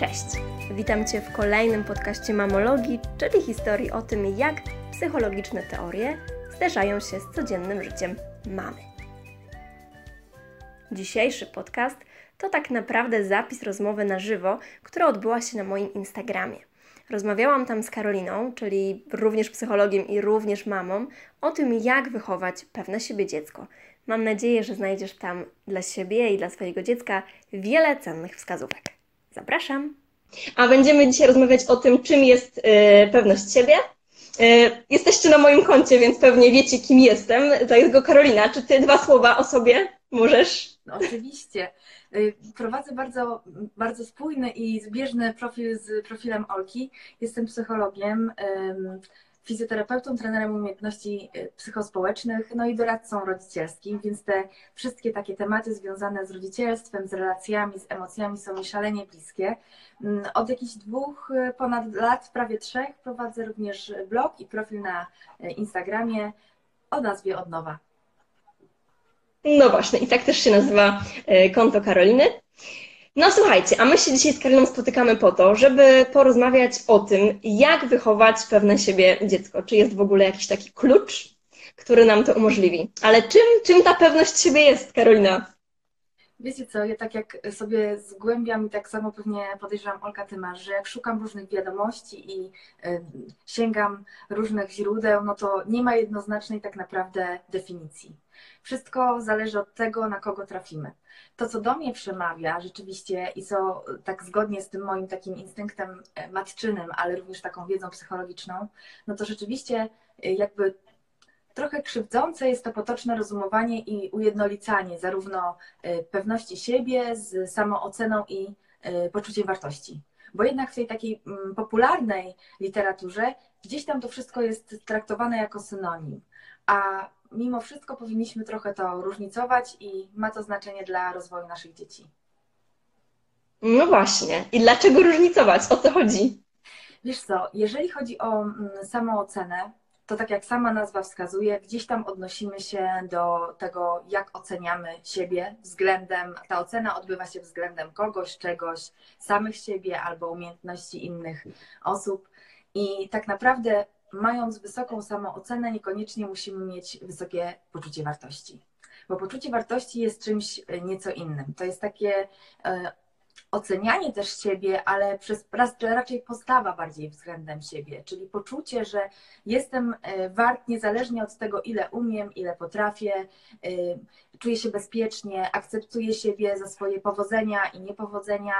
Cześć! Witam Cię w kolejnym podcaście Mamologii, czyli historii o tym, jak psychologiczne teorie zderzają się z codziennym życiem mamy. Dzisiejszy podcast to tak naprawdę zapis rozmowy na żywo, która odbyła się na moim Instagramie. Rozmawiałam tam z Karoliną, czyli również psychologiem i również mamą, o tym, jak wychować pewne siebie dziecko. Mam nadzieję, że znajdziesz tam dla siebie i dla swojego dziecka wiele cennych wskazówek. Zapraszam! A będziemy dzisiaj rozmawiać o tym, czym jest y, pewność siebie. Y, jesteście na moim koncie, więc pewnie wiecie, kim jestem. To jest go Karolina. Czy ty dwa słowa o sobie możesz? No, oczywiście. Y, prowadzę bardzo, bardzo spójny i zbieżny profil z profilem Olki. Jestem psychologiem, fizjoterapeutą, trenerem umiejętności y, psychospołecznych, no i doradcą rodzicielskim, więc te wszystkie takie tematy związane z rodzicielstwem, z relacjami, z emocjami są mi szalenie bliskie. Mm, od jakichś dwóch y, ponad lat, prawie trzech, prowadzę również blog i profil na Instagramie o nazwie Od Nowa. No właśnie, i tak też się nazywa e, konto Karoliny. No słuchajcie, a my się dzisiaj z Karoliną spotykamy po to, żeby porozmawiać o tym, jak wychować pewne siebie dziecko. Czy jest w ogóle jakiś taki klucz, który nam to umożliwi. Ale czym, czym ta pewność siebie jest, Karolina? Wiecie co, ja tak jak sobie zgłębiam i tak samo pewnie podejrzewam Olka, ty masz, że jak szukam różnych wiadomości i y, sięgam różnych źródeł, no to nie ma jednoznacznej tak naprawdę definicji. Wszystko zależy od tego, na kogo trafimy. To, co do mnie przemawia rzeczywiście i co tak zgodnie z tym moim takim instynktem e, matczynym, ale również taką wiedzą psychologiczną, no to rzeczywiście e, jakby trochę krzywdzące jest to potoczne rozumowanie i ujednolicanie zarówno e, pewności siebie z samooceną i poczuciem wartości. Bo jednak w tej takiej mm, popularnej literaturze gdzieś tam to wszystko jest traktowane jako synonim. A mimo wszystko powinniśmy trochę to różnicować i ma to znaczenie dla rozwoju naszych dzieci. No właśnie. I dlaczego różnicować? O co chodzi? Wiesz co, jeżeli chodzi o mm, samoocenę, to tak jak sama nazwa wskazuje, gdzieś tam odnosimy się do tego, jak oceniamy siebie względem, ta ocena odbywa się względem kogoś, czegoś, samych siebie albo umiejętności innych osób. I tak naprawdę mając wysoką samoocenę, niekoniecznie musimy mieć wysokie poczucie wartości. Bo poczucie wartości jest czymś e, nieco innym. To jest takie e, ocenianie też siebie, ale przez raczej postawa bardziej względem siebie, czyli poczucie, że jestem e, wart niezależnie od tego, ile umiem, ile potrafię, czuję się bezpiecznie, akceptuję siebie za swoje powodzenia i niepowodzenia,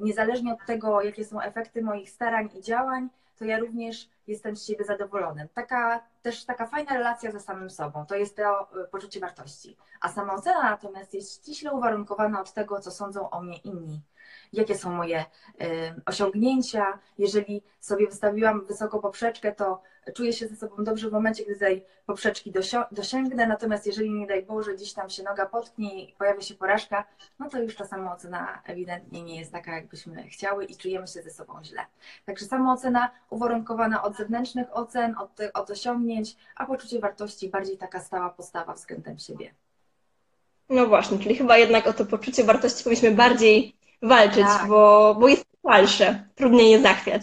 niezależnie od tego, jakie są efekty moich starań i działań, to ja również jestem z siebie zadowolony. Taka też taka fajna relacja ze samym sobą, to jest to y, poczucie wartości. A samoocena natomiast jest ściśle uwarunkowana od tego, co sądzą o mnie inni jakie są moje osiągnięcia. Jeżeli sobie wystawiłam wysoko poprzeczkę, to czuję się ze sobą dobrze w momencie, gdy tej poprzeczki dosięgnę, natomiast jeżeli nie daj Boże gdzieś tam się noga potknie i pojawia się porażka, no to już ta samoocena ewidentnie nie jest taka, jakbyśmy chciały i czujemy się ze sobą źle. Także samoocena uwarunkowana od zewnętrznych ocen, od, od osiągnięć, a poczucie wartości bardziej taka stała postawa względem siebie. No właśnie, czyli chyba jednak o to poczucie wartości powinniśmy bardziej walczyć, tak. bo, bo jest falsze, trudniej je zachwiać.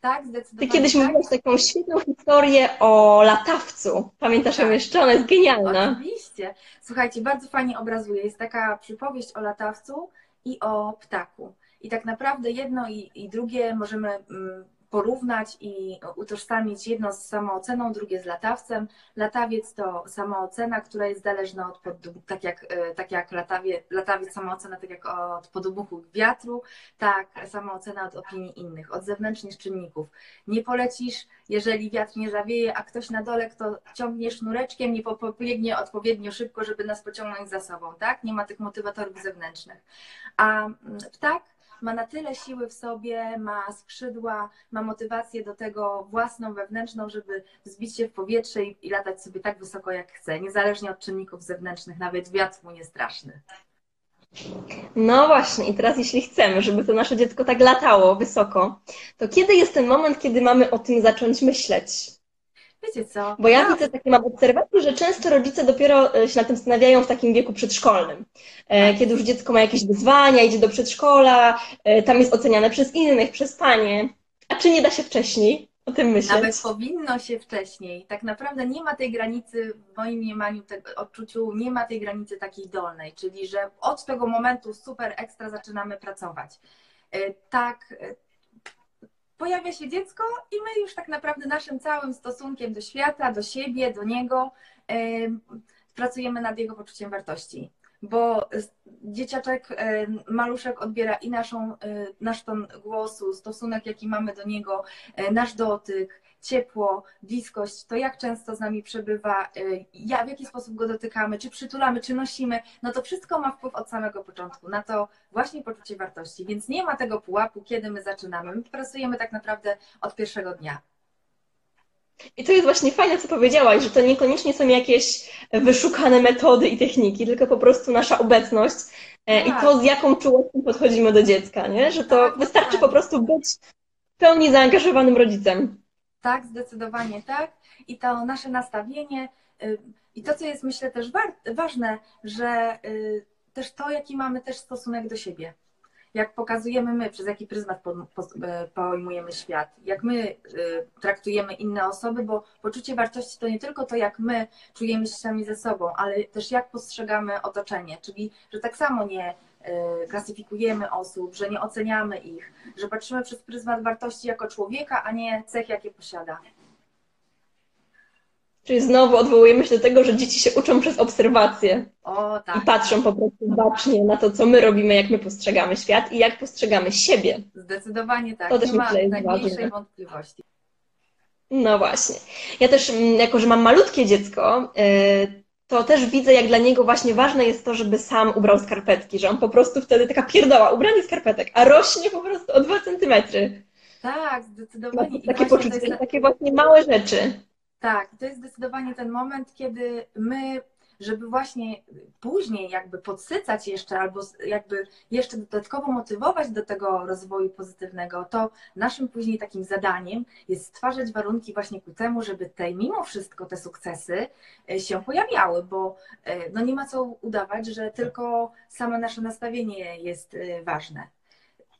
Tak, zdecydowanie. Ty kiedyś tak. mówiłaś taką świetną historię o latawcu. Pamiętasz tak. ją jeszcze? Ona jest genialna. Oczywiście. Słuchajcie, bardzo fajnie obrazuje. Jest taka przypowieść o latawcu i o ptaku. I tak naprawdę jedno i, i drugie możemy mm, porównać i utożsamić jedno z samooceną, drugie z latawcem. Latawiec to samoocena, która jest zależna od, pod, tak jak, e, tak jak latawie, latawiec samoocena, tak jak od podmuchu wiatru, tak samoocena od opinii innych, od zewnętrznych czynników. Nie polecisz, jeżeli wiatr nie zawieje, a ktoś na dole, kto ciągnie sznureczkiem, nie pobiegnie odpowiednio szybko, żeby nas pociągnąć za sobą, tak? Nie ma tych motywatorów zewnętrznych. A mm, ptak ma na tyle siły w sobie, ma skrzydła, ma motywację do tego własną, wewnętrzną, żeby wzbić się w powietrze i, i latać sobie tak wysoko, jak chce, niezależnie od czynników zewnętrznych, nawet wiatr mu nie straszny. No właśnie, i teraz jeśli chcemy, żeby to nasze dziecko tak latało wysoko, to kiedy jest ten moment, kiedy mamy o tym zacząć myśleć? Wiecie co? Bo ja widzę takie mam obserwacje, że często rodzice dopiero e, się na tym zastanawiają w takim wieku przedszkolnym. E, kiedy już dziecko ma jakieś wyzwania, idzie do przedszkola, e, tam jest oceniane przez innych, przez panie. A czy nie da się wcześniej o tym myśleć? Nawet powinno się wcześniej. Tak naprawdę nie ma tej granicy, w moim mniemaniu, tego odczuciu, nie ma tej granicy takiej dolnej, czyli że od tego momentu super ekstra zaczynamy pracować. Tak, pojawia się dziecko i my już tak naprawdę naszym całym stosunkiem do świata, do siebie, do niego pracujemy nad jego poczuciem wartości. Bo dzieciaczek, maluszek odbiera i naszą, e, nasz ton głosu, stosunek, jaki mamy do niego, e, nasz dotyk, ciepło, bliskość, to jak często z nami przebywa, ja, w jaki sposób go dotykamy, czy przytulamy, czy nosimy, no to wszystko ma wpływ od samego początku na to właśnie poczucie wartości. Więc nie ma tego pułapu, kiedy my zaczynamy. My pracujemy tak naprawdę od pierwszego dnia. I to jest właśnie fajne, co powiedziałaś, że to niekoniecznie są jakieś wyszukane metody i techniki, tylko po prostu nasza obecność e, tak. i to, z jaką czułością podchodzimy do dziecka, nie? Że to tak, wystarczy tak. po prostu być w pełni zaangażowanym rodzicem. Tak, zdecydowanie tak. I to nasze nastawienie y, i to, co jest myślę też ważne, że y, też to, jaki mamy też stosunek do siebie. Jak pokazujemy my, przez jaki pryzmat y, pojmujemy świat, jak my traktujemy inne osoby, bo poczucie wartości to nie tylko to, jak my czujemy się sami ze sobą, ale też jak postrzegamy otoczenie, czyli że tak samo nie Y, klasyfikujemy osób, że nie oceniamy ich, że patrzymy przez pryzmat wartości jako człowieka, a nie cech, jakie posiada. Czyli znowu odwołujemy się do tego, że dzieci się uczą przez obserwację. O, tak. I patrzą po prostu bacznie na to, co my robimy, jak my postrzegamy świat i jak postrzegamy siebie. Zdecydowanie tak. To też nie ma najmniejszej wątpliwości. No właśnie. Ja też, mm, jako że mam malutkie dziecko, y, to też widzę, jak dla niego właśnie ważne jest to, żeby sam ubrał skarpetki, że on po prostu wtedy taka pierdoła, ubranie skarpetek, a rośnie po prostu o dwa centymetry. Tak, zdecydowanie. Takie poczucie, jest... takie właśnie małe rzeczy. Tak, to jest zdecydowanie ten moment, kiedy my żeby właśnie później jakby podsycać jeszcze albo jakby jeszcze dodatkowo motywować do tego rozwoju pozytywnego, to naszym później takim zadaniem jest stwarzać warunki właśnie ku temu, żeby te mimo wszystko te sukcesy e, się pojawiały, bo e, no nie ma co udawać, że tylko same nasze nastawienie jest e, ważne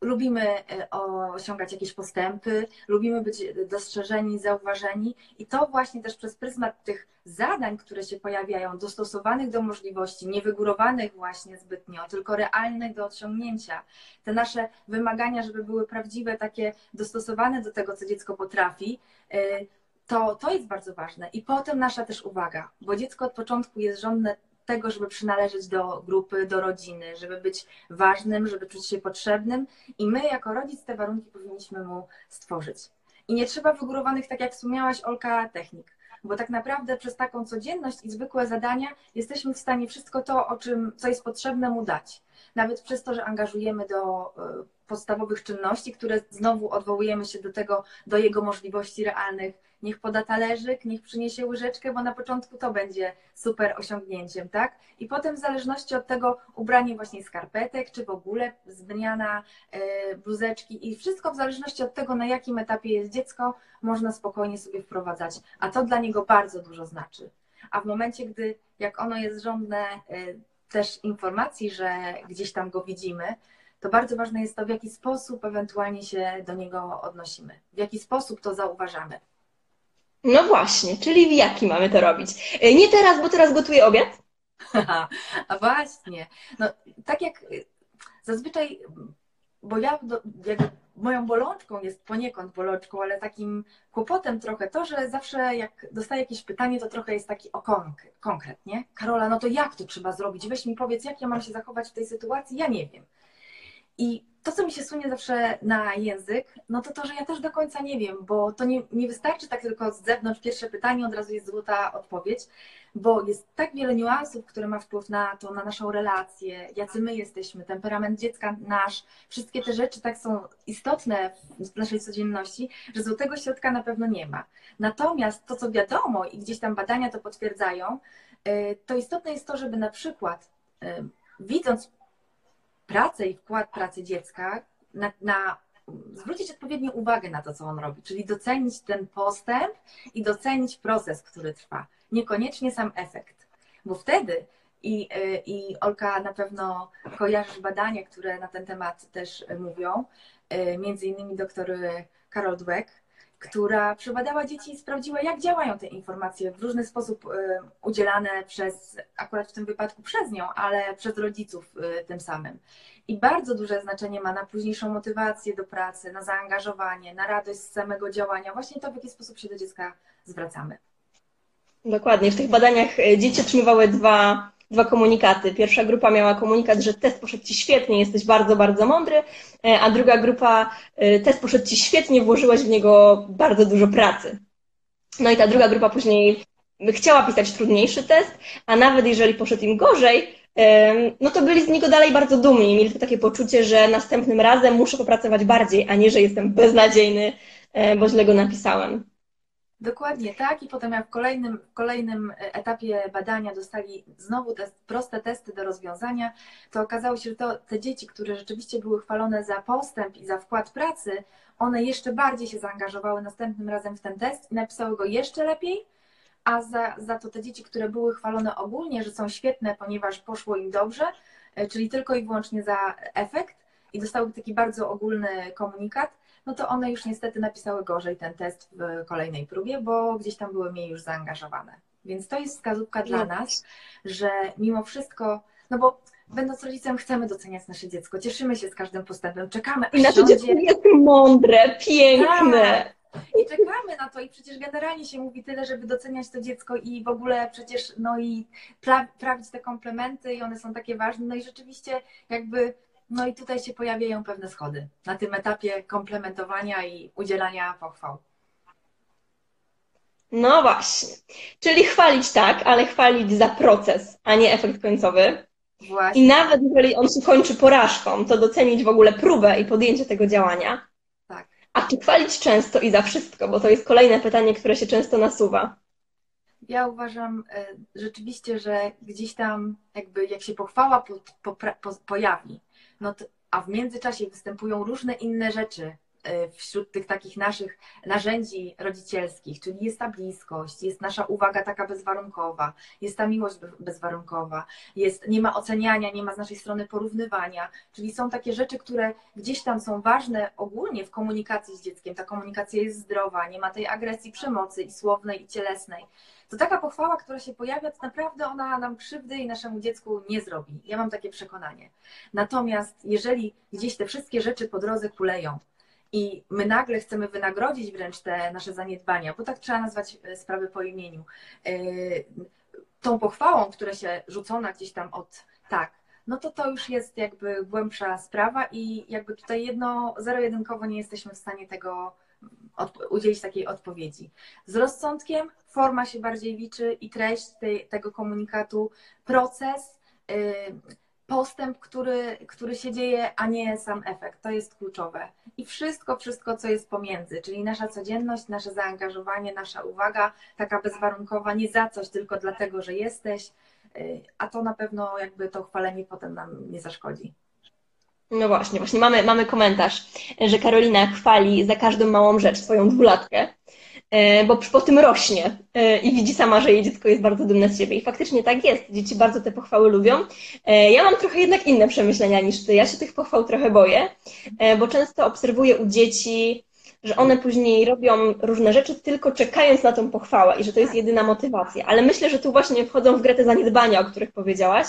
lubimy e, osiągać jakieś postępy, lubimy być dostrzeżeni, zauważeni i to właśnie też przez pryzmat tych zadań, które się pojawiają, dostosowanych do możliwości, niewygórowanych właśnie zbytnio, tylko realnych do osiągnięcia. Te nasze wymagania, żeby były prawdziwe, takie dostosowane do tego, co dziecko potrafi, e, to, to jest bardzo ważne. I potem nasza też uwaga, bo dziecko od początku jest żądne tego, żeby przynależeć do grupy, do rodziny, żeby być ważnym, żeby czuć się potrzebnym i my jako rodzic te warunki powinniśmy mu stworzyć. I nie trzeba wygórowanych, tak jak wspomniałaś, Olka, technik, bo tak naprawdę przez taką codzienność i zwykłe zadania jesteśmy w stanie wszystko to, o czym, co jest potrzebne mu dać. Nawet przez to, że angażujemy do e, podstawowych czynności, które znowu odwołujemy się do tego, do jego możliwości realnych, niech poda talerzyk, niech przyniesie łyżeczkę, bo na początku to będzie super osiągnięciem, tak? I potem w zależności od tego ubranie właśnie skarpetek, czy w ogóle zmiana e, bluzeczki i wszystko w zależności od tego, na jakim etapie jest dziecko, można spokojnie sobie wprowadzać, a to dla niego bardzo dużo znaczy. A w momencie, gdy jak ono jest żądne e, też informacji, że gdzieś tam go widzimy, to bardzo ważne jest to, w jaki sposób ewentualnie się do niego odnosimy, w jaki sposób to zauważamy. No właśnie, czyli w jaki mamy to robić? E, nie teraz, bo teraz gotuję obiad. A właśnie. No, tak jak y, zazwyczaj, bo ja do, moją bolączką jest poniekąd bolączką, ale takim kłopotem trochę to, że zawsze jak dostaję jakieś pytanie, to trochę jest taki o konkret, konkret, nie? Karola, no to jak to trzeba zrobić? Weź mi powiedz, jak ja mam się zachować w tej sytuacji? Ja nie wiem. I to, co mi się sunie zawsze na język, no to to, że ja też do końca nie wiem, bo to nie, nie wystarczy tak tylko z zewnątrz pierwsze pytanie, od razu jest złota odpowiedź, bo jest tak wiele niuansów, które ma wpływ na to, na naszą relację, jacy my jesteśmy, temperament dziecka nasz, wszystkie te rzeczy tak są istotne w naszej codzienności, że złotego środka na pewno nie ma. Natomiast to, co wiadomo i gdzieś tam badania to potwierdzają, y, to istotne jest to, żeby na przykład y, widząc pracę i wkład pracy dziecka na, na zwrócić odpowiednią uwagę na to, co on robi, czyli docenić ten postęp i docenić proces, który trwa, niekoniecznie sam efekt, bo wtedy i, y, I Olka na pewno kojarzysz badania, które na ten temat też mówią, y, między innymi doktor Carol Dweck, która przebadała dzieci i sprawdziła, jak działają te informacje w różny sposób y, udzielane przez, akurat w tym wypadku przez nią, ale przez rodziców tym samym. I bardzo duże znaczenie ma na późniejszą motywację do pracy, na zaangażowanie, na radość z samego działania, właśnie to, w jaki sposób się do dziecka zwracamy. Dokładnie. W tych badaniach dzieci otrzymywały dwa dwa komunikaty. Pierwsza grupa miała komunikat, że test poszedł Ci świetnie, jesteś bardzo, bardzo mądry, e, a druga grupa, e, test poszedł Ci świetnie, włożyłeś w niego bardzo dużo pracy. No i ta druga grupa później chciała pisać trudniejszy test, a nawet jeżeli poszedł im gorzej, no to byli z niego dalej bardzo dumni. Mieli takie poczucie, że następnym razem muszę popracować bardziej, a nie, że jestem beznadziejny, e, bo źle go napisałem. Dokładnie tak. I potem jak w kolejnym, w kolejnym etapie badania dostali znowu te proste testy do rozwiązania, to okazało się, że to, te dzieci, które rzeczywiście były chwalone za postęp i za wkład pracy, one jeszcze bardziej się zaangażowały następnym razem w ten test i napisały go jeszcze lepiej, a za, za to te dzieci, które były chwalone ogólnie, że są świetne, ponieważ poszło im dobrze, e, czyli tylko i wyłącznie za efekt i dostały taki bardzo ogólny komunikat, no to one już niestety napisały gorzej ten test w kolejnej próbie, bo gdzieś tam były mniej już zaangażowane. Więc to jest wskazówka dla no. nas, że mimo wszystko, no bo będąc rodzicem chcemy doceniać nasze dziecko, cieszymy się z każdym postępem, czekamy I nasze dziecko jest mądre, piękne. Tak. I czekamy na to i przecież generalnie się mówi tyle, żeby doceniać to dziecko i w ogóle przecież no i pra prawić te komplementy i one są takie ważne. No i rzeczywiście jakby no i tutaj się pojawiają pewne schody na tym etapie komplementowania i udzielania pochwał. No właśnie. Czyli chwalić tak, ale chwalić za proces, a nie efekt końcowy. Właśnie. I nawet jeżeli on się kończy porażką, to docenić w ogóle próbę i podjęcie tego działania. Tak. A czy chwalić często i za wszystko? Bo to jest kolejne pytanie, które się często nasuwa. Ja uważam e, rzeczywiście, że gdzieś tam jakby jak się pochwała po, po, po, pojawi, no to, a w międzyczasie występują różne inne rzeczy e, wśród tych takich naszych narzędzi rodzicielskich, czyli jest ta bliskość, jest nasza uwaga taka bezwarunkowa, jest ta miłość bezwarunkowa, jest, nie ma oceniania, nie ma z naszej strony porównywania, czyli są takie rzeczy, które gdzieś tam są ważne ogólnie w komunikacji z dzieckiem. Ta komunikacja jest zdrowa, nie ma tej agresji, przemocy i słownej, i cielesnej to taka pochwała, która się pojawia, to naprawdę ona nam krzywdy i naszemu dziecku nie zrobi. Ja mam takie przekonanie. Natomiast jeżeli gdzieś te wszystkie rzeczy po drodze kuleją i my nagle chcemy wynagrodzić wręcz te nasze zaniedbania, bo tak trzeba nazwać e, sprawy po imieniu, e, tą pochwałą, która się rzucona gdzieś tam od tak, no to to już jest jakby głębsza sprawa i jakby tutaj jedno, zero-jedynkowo nie jesteśmy w stanie tego udzielić takiej odpowiedzi. Z rozsądkiem forma się bardziej liczy i treść tej, tego komunikatu, proces, yy, postęp, który, który się dzieje, a nie sam efekt. To jest kluczowe. I wszystko, wszystko, co jest pomiędzy, czyli nasza codzienność, nasze zaangażowanie, nasza uwaga, taka bezwarunkowa, nie za coś, tylko dlatego, że jesteś, yy, a to na pewno jakby to chwalenie potem nam nie zaszkodzi. No właśnie, właśnie mamy, mamy komentarz, że Karolina chwali za każdą małą rzecz swoją dwulatkę, e, bo po tym rośnie e, i widzi sama, że jej dziecko jest bardzo dumne z siebie. I faktycznie tak jest. Dzieci bardzo te pochwały lubią. E, ja mam trochę jednak inne przemyślenia niż ty. Ja się tych pochwał trochę boję, bo często obserwuję u dzieci, że one później robią różne rzeczy tylko czekając na tą pochwałę i że to jest jedyna motywacja. Ale myślę, że tu właśnie wchodzą w grę te zaniedbania, o których powiedziałaś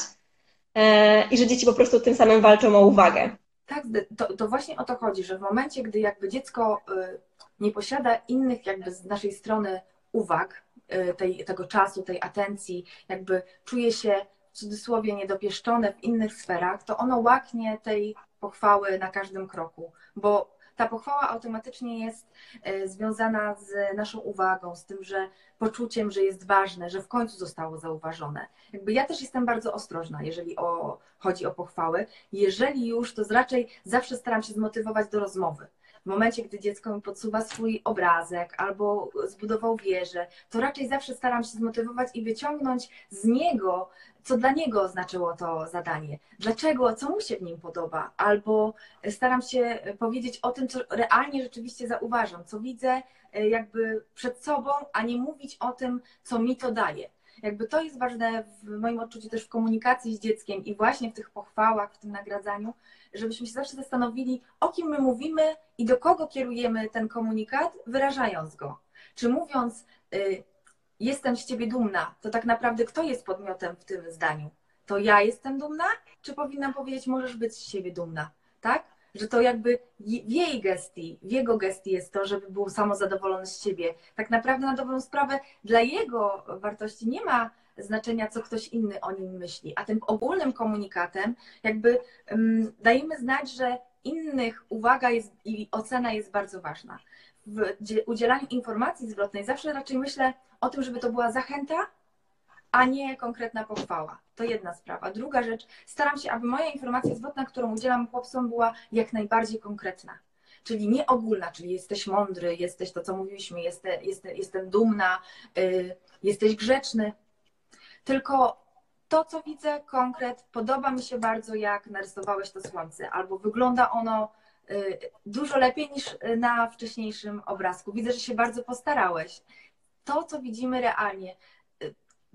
i że dzieci po prostu tym samym walczą o uwagę. Tak, to, to właśnie o to chodzi, że w momencie, gdy jakby dziecko y, nie posiada innych jakby z naszej strony uwag, y, tej, tego czasu, tej atencji, jakby czuje się w cudzysłowie niedopieszczone w innych sferach, to ono łaknie tej pochwały na każdym kroku, bo ta pochwała automatycznie jest e, związana z naszą uwagą, z tym, że poczuciem, że jest ważne, że w końcu zostało zauważone. Jakby ja też jestem bardzo ostrożna, jeżeli o, chodzi o pochwały. Jeżeli już, to raczej zawsze staram się zmotywować do rozmowy. W momencie, gdy dziecko mi podsuwa swój obrazek albo zbudował wieżę, to raczej zawsze staram się zmotywować i wyciągnąć z niego, co dla niego oznaczyło to zadanie, dlaczego, co mu się w nim podoba, albo staram się powiedzieć o tym, co realnie rzeczywiście zauważam, co widzę e, jakby przed sobą, a nie mówić o tym, co mi to daje. Jakby to jest ważne w moim odczuciu też w komunikacji z dzieckiem i właśnie w tych pochwałach, w tym nagradzaniu, żebyśmy się zawsze zastanowili, o kim my mówimy i do kogo kierujemy ten komunikat, wyrażając go. Czy mówiąc, y, jestem z ciebie dumna, to tak naprawdę kto jest podmiotem w tym zdaniu? To ja jestem dumna, czy powinnam powiedzieć, możesz być z siebie dumna, tak? Że to jakby w jej gestii, w jego gestii jest to, żeby był samozadowolony z siebie. Tak naprawdę na dobrą sprawę dla jego wartości nie ma znaczenia, co ktoś inny o nim myśli, a tym ogólnym komunikatem jakby um, dajemy znać, że innych uwaga jest, i ocena jest bardzo ważna. W udzielaniu informacji zwrotnej zawsze raczej myślę o tym, żeby to była zachęta, a nie konkretna pochwała. To jedna sprawa. Druga rzecz, staram się, aby moja informacja zwrotna, którą udzielam chłopcom, była jak najbardziej konkretna. Czyli nie ogólna, czyli jesteś mądry, jesteś to, co mówiliśmy, jestem, jestem, jestem dumna, yy, jesteś grzeczny, tylko to, co widzę, konkret, podoba mi się bardzo, jak narysowałeś to słońce, albo wygląda ono y, dużo lepiej niż na wcześniejszym obrazku. Widzę, że się bardzo postarałeś. To, co widzimy realnie,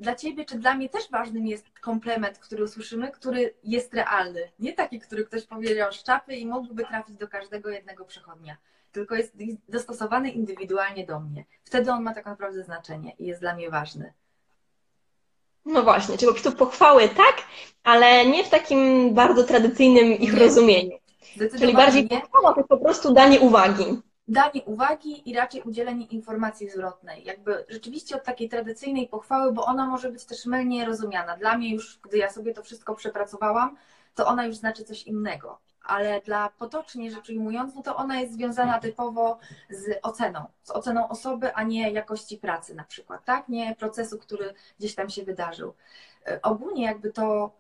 dla ciebie czy dla mnie też ważnym jest komplement, który usłyszymy, który jest realny. Nie taki, który ktoś powiedział z czapy i mógłby trafić do każdego jednego przechodnia, tylko jest dostosowany indywidualnie do mnie. Wtedy on ma tak naprawdę znaczenie i jest dla mnie ważny. No właśnie, czyli po prostu pochwały tak, ale nie w takim bardzo tradycyjnym ich nie. rozumieniu. Czyli bardziej nie. pochwała to po prostu danie uwagi. Danie uwagi i raczej udzielenie informacji zwrotnej. Jakby rzeczywiście od takiej tradycyjnej pochwały, bo ona może być też mylnie rozumiana. Dla mnie już, gdy ja sobie to wszystko przepracowałam, to ona już znaczy coś innego ale dla potocznie rzecz ujmując, no to ona jest związana typowo z oceną, z oceną osoby, a nie jakości pracy na przykład, tak? Nie procesu, który gdzieś tam się wydarzył. E, ogólnie jakby to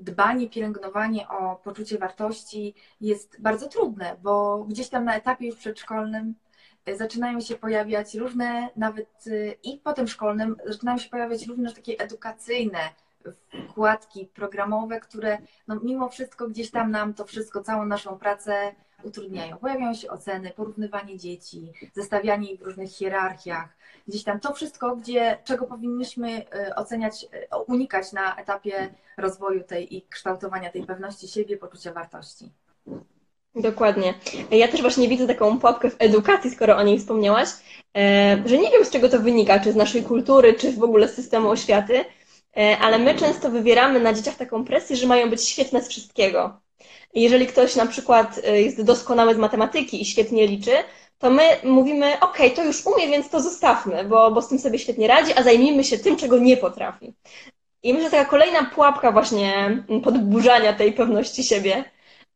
dbanie, pielęgnowanie o poczucie wartości jest bardzo trudne, bo gdzieś tam na etapie już przedszkolnym e, zaczynają się pojawiać różne, nawet e, i potem szkolnym, zaczynają się pojawiać różne takie edukacyjne wkładki programowe, które no, mimo wszystko gdzieś tam nam to wszystko, całą naszą pracę utrudniają. Pojawiają się oceny, porównywanie dzieci, zestawianie ich w różnych hierarchiach. Gdzieś tam to wszystko, gdzie, czego powinniśmy y, oceniać, y, unikać na etapie rozwoju tej i kształtowania tej pewności siebie, poczucia wartości. Dokładnie. Ja też właśnie widzę taką pułapkę w edukacji, skoro o niej wspomniałaś, e, że nie wiem z czego to wynika, czy z naszej kultury, czy w ogóle z systemu oświaty, E, ale my często wywieramy na dzieciach taką presję, że mają być świetne z wszystkiego. Jeżeli ktoś na przykład e, jest doskonały z matematyki i świetnie liczy, to my mówimy, ok, to już umie, więc to zostawmy, bo, bo z tym sobie świetnie radzi, a zajmijmy się tym, czego nie potrafi. I myślę, że taka kolejna pułapka właśnie podburzania tej pewności siebie,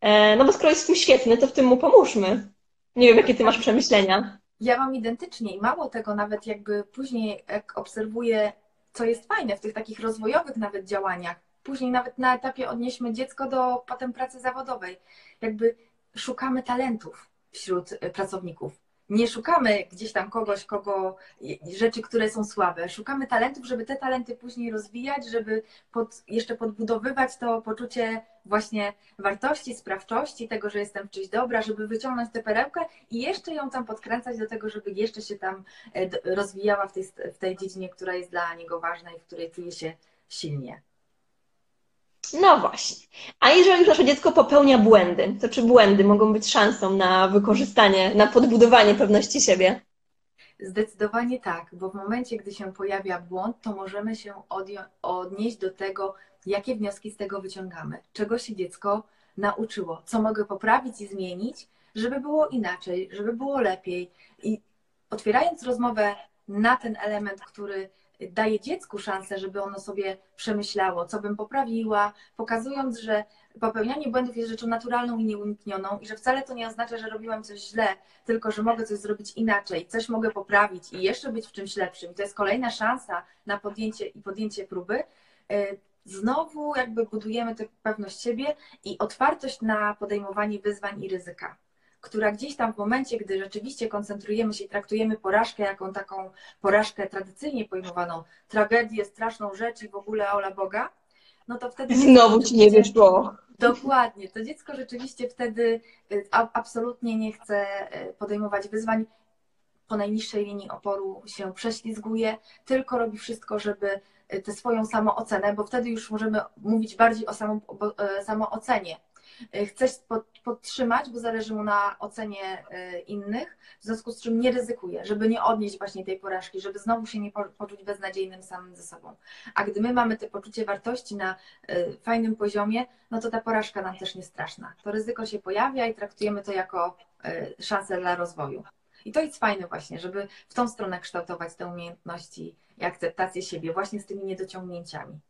e, no bo skoro jest w tym świetny, to w tym mu pomóżmy. Nie wiem, jakie ty masz przemyślenia. Ja mam identycznie i mało tego, nawet jakby później, jak obserwuję co jest fajne w tych takich rozwojowych nawet działaniach. Później nawet na etapie odnieśmy dziecko do potem pracy zawodowej. Jakby szukamy talentów wśród y, pracowników. Nie szukamy gdzieś tam kogoś, kogo rzeczy, które są słabe. Szukamy talentów, żeby te talenty później rozwijać, żeby pod, jeszcze podbudowywać to poczucie właśnie wartości, sprawczości, tego, że jestem w dobra, żeby wyciągnąć tę perełkę i jeszcze ją tam podkręcać do tego, żeby jeszcze się tam e, rozwijała w tej, w tej dziedzinie, która jest dla niego ważna i w której czuje się silnie. No właśnie. A jeżeli już nasze dziecko popełnia błędy, to czy błędy mogą być szansą na wykorzystanie, na podbudowanie pewności siebie? Zdecydowanie tak, bo w momencie, gdy się pojawia błąd, to możemy się odnieść do tego, jakie wnioski z tego wyciągamy, czego się dziecko nauczyło, co mogę poprawić i zmienić, żeby było inaczej, żeby było lepiej. I otwierając rozmowę na ten element, który daje dziecku szansę, żeby ono sobie przemyślało, co bym poprawiła, pokazując, że popełnianie błędów jest rzeczą naturalną i nieuniknioną i że wcale to nie oznacza, że robiłam coś źle, tylko że mogę coś zrobić inaczej, coś mogę poprawić i jeszcze być w czymś lepszym. I to jest kolejna szansa na podjęcie i podjęcie próby. Y, znowu jakby budujemy tę pewność siebie i otwartość na podejmowanie wyzwań i ryzyka. Która gdzieś tam w momencie, gdy rzeczywiście koncentrujemy się i traktujemy porażkę jaką taką porażkę tradycyjnie pojmowaną, tragedię, straszną rzecz i w ogóle ola Boga, no to wtedy... Znowu ci nie wyszło. Dokładnie. To dziecko rzeczywiście wtedy y, absolutnie nie chce y, podejmować wyzwań, po najniższej linii oporu się prześlizguje, tylko robi wszystko, żeby y, tę swoją samoocenę, bo wtedy już możemy mówić bardziej o samo, samoocenie, Y, chce podtrzymać, bo zależy mu na ocenie y, innych, w związku z czym nie ryzykuje, żeby nie odnieść właśnie tej porażki, żeby znowu się nie poczuć beznadziejnym samym ze sobą. A gdy my mamy te poczucie wartości na y, fajnym poziomie, no to ta porażka nam też nie straszna. To ryzyko się pojawia i traktujemy to jako szansę dla rozwoju. I to jest fajne właśnie, żeby w tą stronę kształtować te umiejętności i akceptację siebie właśnie z tymi niedociągnięciami.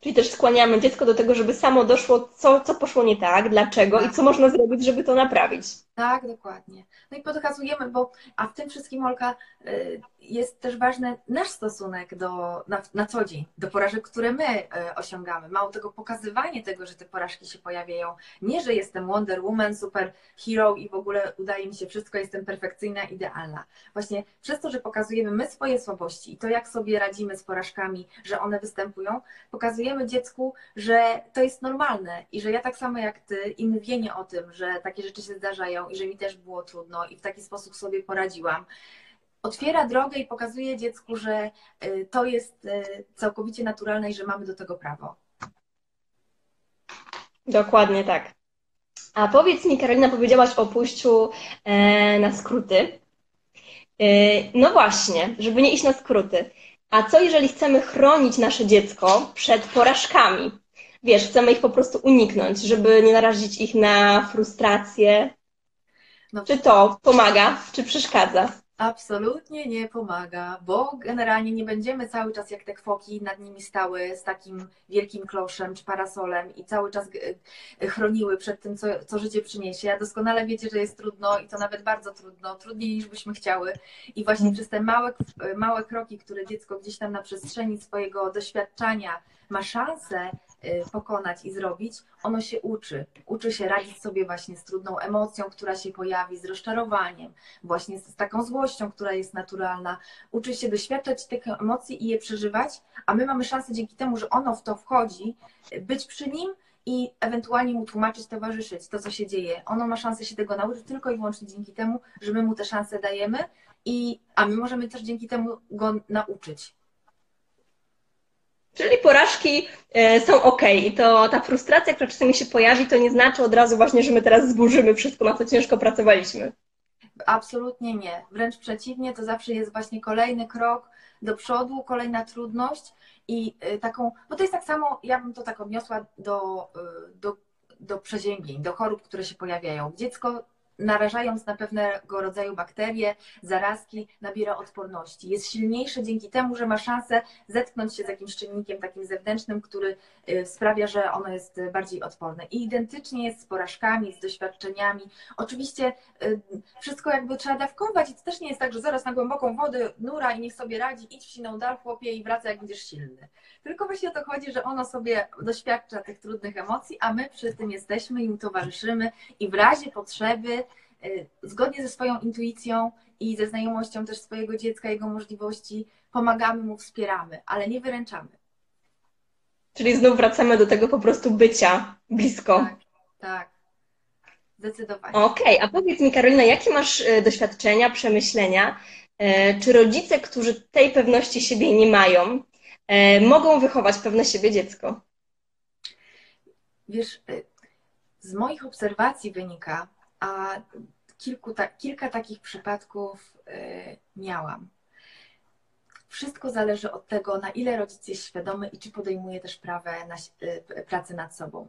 Czyli też skłaniamy dziecko do tego, żeby samo doszło, co, co poszło nie tak, dlaczego tak. i co można zrobić, żeby to naprawić. Tak, dokładnie. No i pokazujemy, bo a w tym wszystkim, Olka, y, jest też ważny nasz stosunek do, na, na co dzień, do porażek, które my y, osiągamy. Mało tego, pokazywanie tego, że te porażki się pojawiają. Nie, że jestem Wonder Woman, super hero i w ogóle udaje mi się wszystko, jestem perfekcyjna, idealna. Właśnie przez to, że pokazujemy my swoje słabości i to, jak sobie radzimy z porażkami, że one występują, pokazujemy dziecku, że to jest normalne i że ja tak samo jak ty i mówienie o tym, że takie rzeczy się zdarzają i że mi też było trudno i w taki sposób sobie poradziłam otwiera drogę i pokazuje dziecku, że y, to jest y, całkowicie naturalne i że mamy do tego prawo. Dokładnie tak. A powiedz mi, Karolina, powiedziałaś o pójściu e, na skróty. E, no właśnie, żeby nie iść na skróty. A co jeżeli chcemy chronić nasze dziecko przed porażkami? Wiesz, chcemy ich po prostu uniknąć, żeby nie narazić ich na frustrację. No, czy to pomaga, czy przeszkadza? Absolutnie nie pomaga, bo generalnie nie będziemy cały czas jak te kwoki nad nimi stały z takim wielkim kloszem czy parasolem i cały czas chroniły przed tym, co, co życie przyniesie. Ja doskonale wiecie, że jest trudno i to nawet bardzo trudno, trudniej niż byśmy chciały. I właśnie mm. przez te małe, małe kroki, które dziecko gdzieś tam na przestrzeni swojego doświadczania ma szansę pokonać i zrobić, ono się uczy. Uczy się radzić sobie właśnie z trudną emocją, która się pojawi, z rozczarowaniem, właśnie z taką złością, która jest naturalna. Uczy się doświadczać tych emocji i je przeżywać, a my mamy szansę dzięki temu, że ono w to wchodzi, być przy nim i ewentualnie mu tłumaczyć, towarzyszyć to, co się dzieje. Ono ma szansę się tego nauczyć tylko i wyłącznie dzięki temu, że my mu te szanse dajemy, i, a my możemy też dzięki temu go nauczyć. Czyli porażki e, są ok i to ta frustracja, która czasami się pojawi, to nie znaczy od razu właśnie, że my teraz zburzymy wszystko, na co ciężko pracowaliśmy. Absolutnie nie. Wręcz przeciwnie, to zawsze jest właśnie kolejny krok do przodu, kolejna trudność i e, taką, bo to jest tak samo, ja bym to tak odniosła do, e, do, do przeziębień, do chorób, które się pojawiają. Dziecko narażając na pewnego rodzaju bakterie, zarazki, nabiera odporności. Jest silniejszy dzięki temu, że ma szansę zetknąć się z jakimś czynnikiem takim zewnętrznym, który y, sprawia, że ono jest bardziej odporne. I identycznie jest z porażkami, z doświadczeniami. Oczywiście y, wszystko jakby trzeba dawkować i to też nie jest tak, że zaraz na głęboką wodę nura i niech sobie radzi, idź w siną dal chłopie i wraca jak będziesz silny. Tylko właśnie o to chodzi, że ono sobie doświadcza tych trudnych emocji, a my przy tym jesteśmy, im towarzyszymy i w razie potrzeby zgodnie ze swoją intuicją i ze znajomością też swojego dziecka, jego możliwości, pomagamy mu, wspieramy, ale nie wyręczamy. Czyli znów wracamy do tego po prostu bycia blisko. Tak, tak. Zdecydowanie. Okej, okay. a powiedz mi, Karolina, jakie masz y, doświadczenia, przemyślenia? Y, czy rodzice, którzy tej pewności siebie nie mają, mogą wychować pewne siebie dziecko? Wiesz, z moich obserwacji wynika, a kilku, ta, kilka takich przypadków y, miałam. Wszystko zależy od tego, na ile rodzic jest świadomy i czy podejmuje też prawę na, y, pracę nad sobą.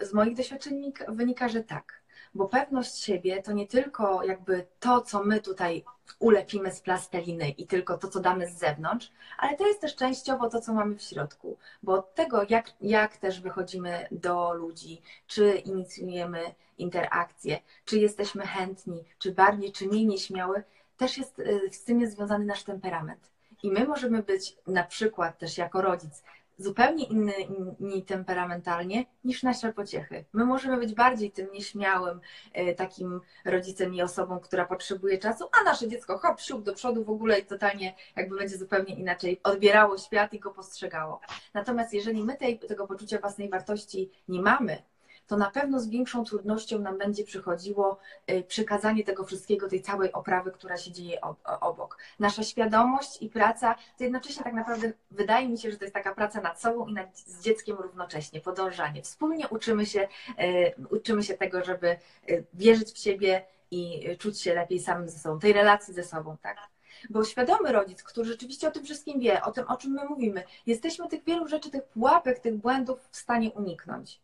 Z moich doświadczeń wynika, że tak bo pewność siebie to nie tylko jakby to, co my tutaj ulepimy z plasteliny i tylko to, co damy z zewnątrz, ale to jest też częściowo to, co mamy w środku, bo od tego, jak, jak też wychodzimy do ludzi, czy inicjujemy interakcje, czy jesteśmy chętni, czy bardziej, czy mniej nieśmiały, też jest y, z tym jest związany nasz temperament. I my możemy być na przykład też jako rodzic zupełnie inny, inni temperamentalnie niż nasze pociechy. My możemy być bardziej tym nieśmiałym, e, takim rodzicem i osobą, która potrzebuje czasu, a nasze dziecko hop, siup do przodu w ogóle i totalnie jakby będzie zupełnie inaczej odbierało świat i go postrzegało. Natomiast jeżeli my tej, tego poczucia własnej wartości nie mamy, to na pewno z większą trudnością nam będzie przychodziło y, przekazanie tego wszystkiego, tej całej oprawy, która się dzieje obok. Nasza świadomość i praca, to jednocześnie tak naprawdę wydaje mi się, że to jest taka praca nad sobą i nad, z dzieckiem równocześnie, podążanie. Wspólnie uczymy się, y, uczymy się tego, żeby y, wierzyć w siebie i czuć się lepiej samym ze sobą, tej relacji ze sobą, tak? Bo świadomy rodzic, który rzeczywiście o tym wszystkim wie, o tym, o czym my mówimy, jesteśmy tych wielu rzeczy, tych pułapek, tych błędów w stanie uniknąć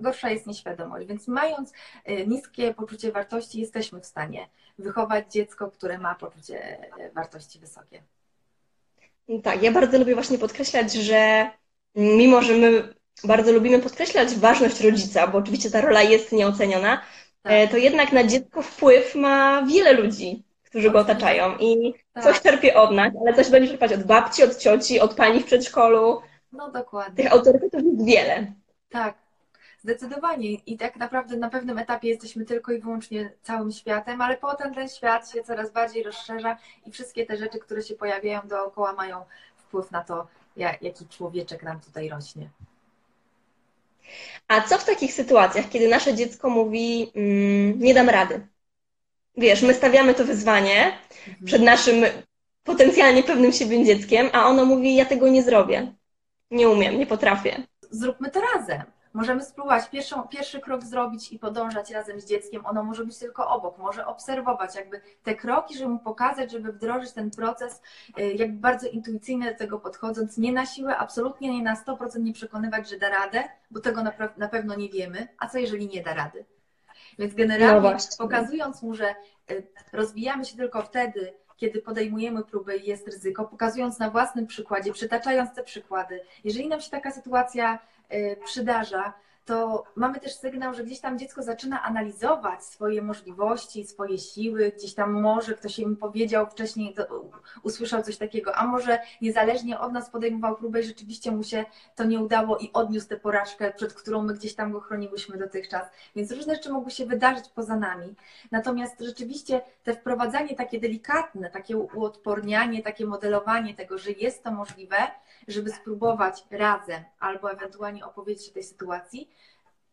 gorsza jest nieświadomość. Więc mając y, niskie poczucie wartości, jesteśmy w stanie wychować dziecko, które ma poczucie y, wartości wysokie. Tak, ja bardzo lubię właśnie podkreślać, że mimo, że my bardzo lubimy podkreślać ważność rodzica, bo oczywiście ta rola jest nieoceniona, tak. E, to jednak na dziecko wpływ ma wiele ludzi, którzy go otaczają i tak. coś czerpie od nas, ale coś będzie czerpać od babci, od cioci, od pani w przedszkolu. No dokładnie. Tych autorytetów jest wiele. Tak, Zdecydowanie. I tak naprawdę na pewnym etapie jesteśmy tylko i wyłącznie całym światem, ale potem ten świat się coraz bardziej rozszerza i wszystkie te rzeczy, które się pojawiają dookoła, mają wpływ na to, jaki człowieczek nam tutaj rośnie. A co w takich sytuacjach, kiedy nasze dziecko mówi, mm, nie dam rady? Wiesz, my stawiamy to wyzwanie mhm. przed naszym potencjalnie pewnym siebie dzieckiem, a ono mówi, ja tego nie zrobię. Nie umiem, nie potrafię. Zróbmy to razem. Możemy spróbować pierwszą, pierwszy krok zrobić i podążać razem z dzieckiem. Ono może być tylko obok, może obserwować jakby te kroki, żeby mu pokazać, żeby wdrożyć ten proces, y, jakby bardzo intuicyjnie do tego podchodząc, nie na siłę, absolutnie nie na 100% nie przekonywać, że da radę, bo tego na, na pewno nie wiemy. A co jeżeli nie da rady? Więc generalnie no pokazując mu, że y, rozwijamy się tylko wtedy, kiedy podejmujemy próby i jest ryzyko, pokazując na własnym przykładzie, przytaczając te przykłady. Jeżeli nam się taka sytuacja przydarza, to mamy też sygnał, że gdzieś tam dziecko zaczyna analizować swoje możliwości, swoje siły, gdzieś tam może ktoś im powiedział wcześniej, usłyszał coś takiego, a może niezależnie od nas podejmował próbę i rzeczywiście mu się to nie udało i odniósł tę porażkę, przed którą my gdzieś tam go chroniłyśmy dotychczas. Więc różne rzeczy mogły się wydarzyć poza nami. Natomiast rzeczywiście te wprowadzanie takie delikatne, takie uodpornianie, takie modelowanie tego, że jest to możliwe, żeby spróbować razem albo ewentualnie opowiedzieć o tej sytuacji,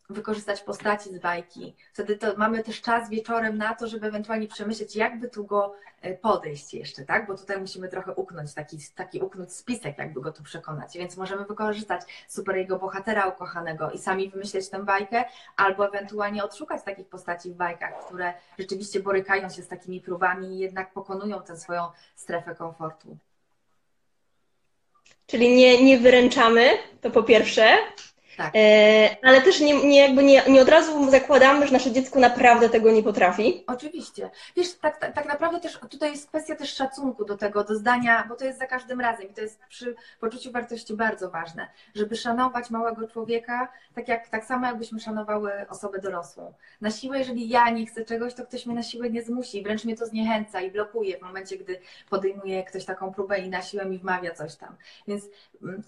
wykorzystać postaci z bajki. Wtedy to mamy też czas wieczorem na to, żeby ewentualnie przemyśleć, jakby tu go e, podejść jeszcze, tak? Bo tutaj musimy trochę uknąć, taki, taki uknąć spisek, jakby go tu przekonać. Więc możemy wykorzystać super jego bohatera ukochanego i sami wymyśleć tę bajkę, albo ewentualnie odszukać takich postaci w bajkach, które rzeczywiście borykają się z takimi próbami i jednak pokonują tę swoją strefę komfortu. Czyli nie, nie wyręczamy, to po pierwsze, tak. E, ale też nie, nie, jakby nie, nie od razu zakładamy, że nasze dziecko naprawdę tego nie potrafi. Oczywiście. Wiesz, tak, tak, tak naprawdę też tutaj jest kwestia też szacunku do tego, do zdania, bo to jest za każdym razem i to jest przy poczuciu wartości bardzo ważne, żeby szanować małego człowieka tak, jak, tak samo, jakbyśmy szanowały osobę dorosłą. Na siłę, jeżeli ja nie chcę czegoś, to ktoś mnie na siłę nie zmusi, wręcz mnie to zniechęca i blokuje w momencie, gdy podejmuje ktoś taką próbę i na siłę mi wmawia coś tam. Więc mm,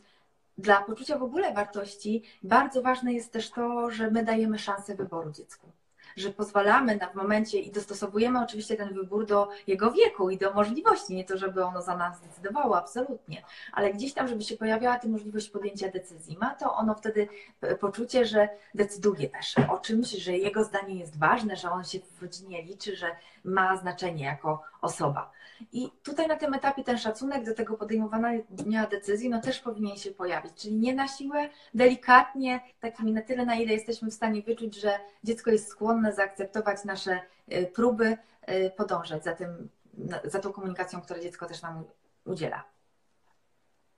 dla poczucia w ogóle wartości bardzo ważne jest też to, że my dajemy szansę wyboru dziecku. Że pozwalamy na w momencie i dostosowujemy oczywiście ten wybór do jego wieku i do możliwości. Nie to, żeby ono za nas decydowało, absolutnie, ale gdzieś tam, żeby się pojawiała ta możliwość podjęcia decyzji. Ma to ono wtedy poczucie, że decyduje też o czymś, że jego zdanie jest ważne, że on się w rodzinie liczy, że ma znaczenie jako osoba. I tutaj na tym etapie ten szacunek do tego podejmowania decyzji no też powinien się pojawić, czyli nie na siłę, delikatnie, takimi na tyle, na ile jesteśmy w stanie wyczuć, że dziecko jest skłonne zaakceptować nasze y, próby, y, podążać za, tym, za tą komunikacją, którą dziecko też nam udziela.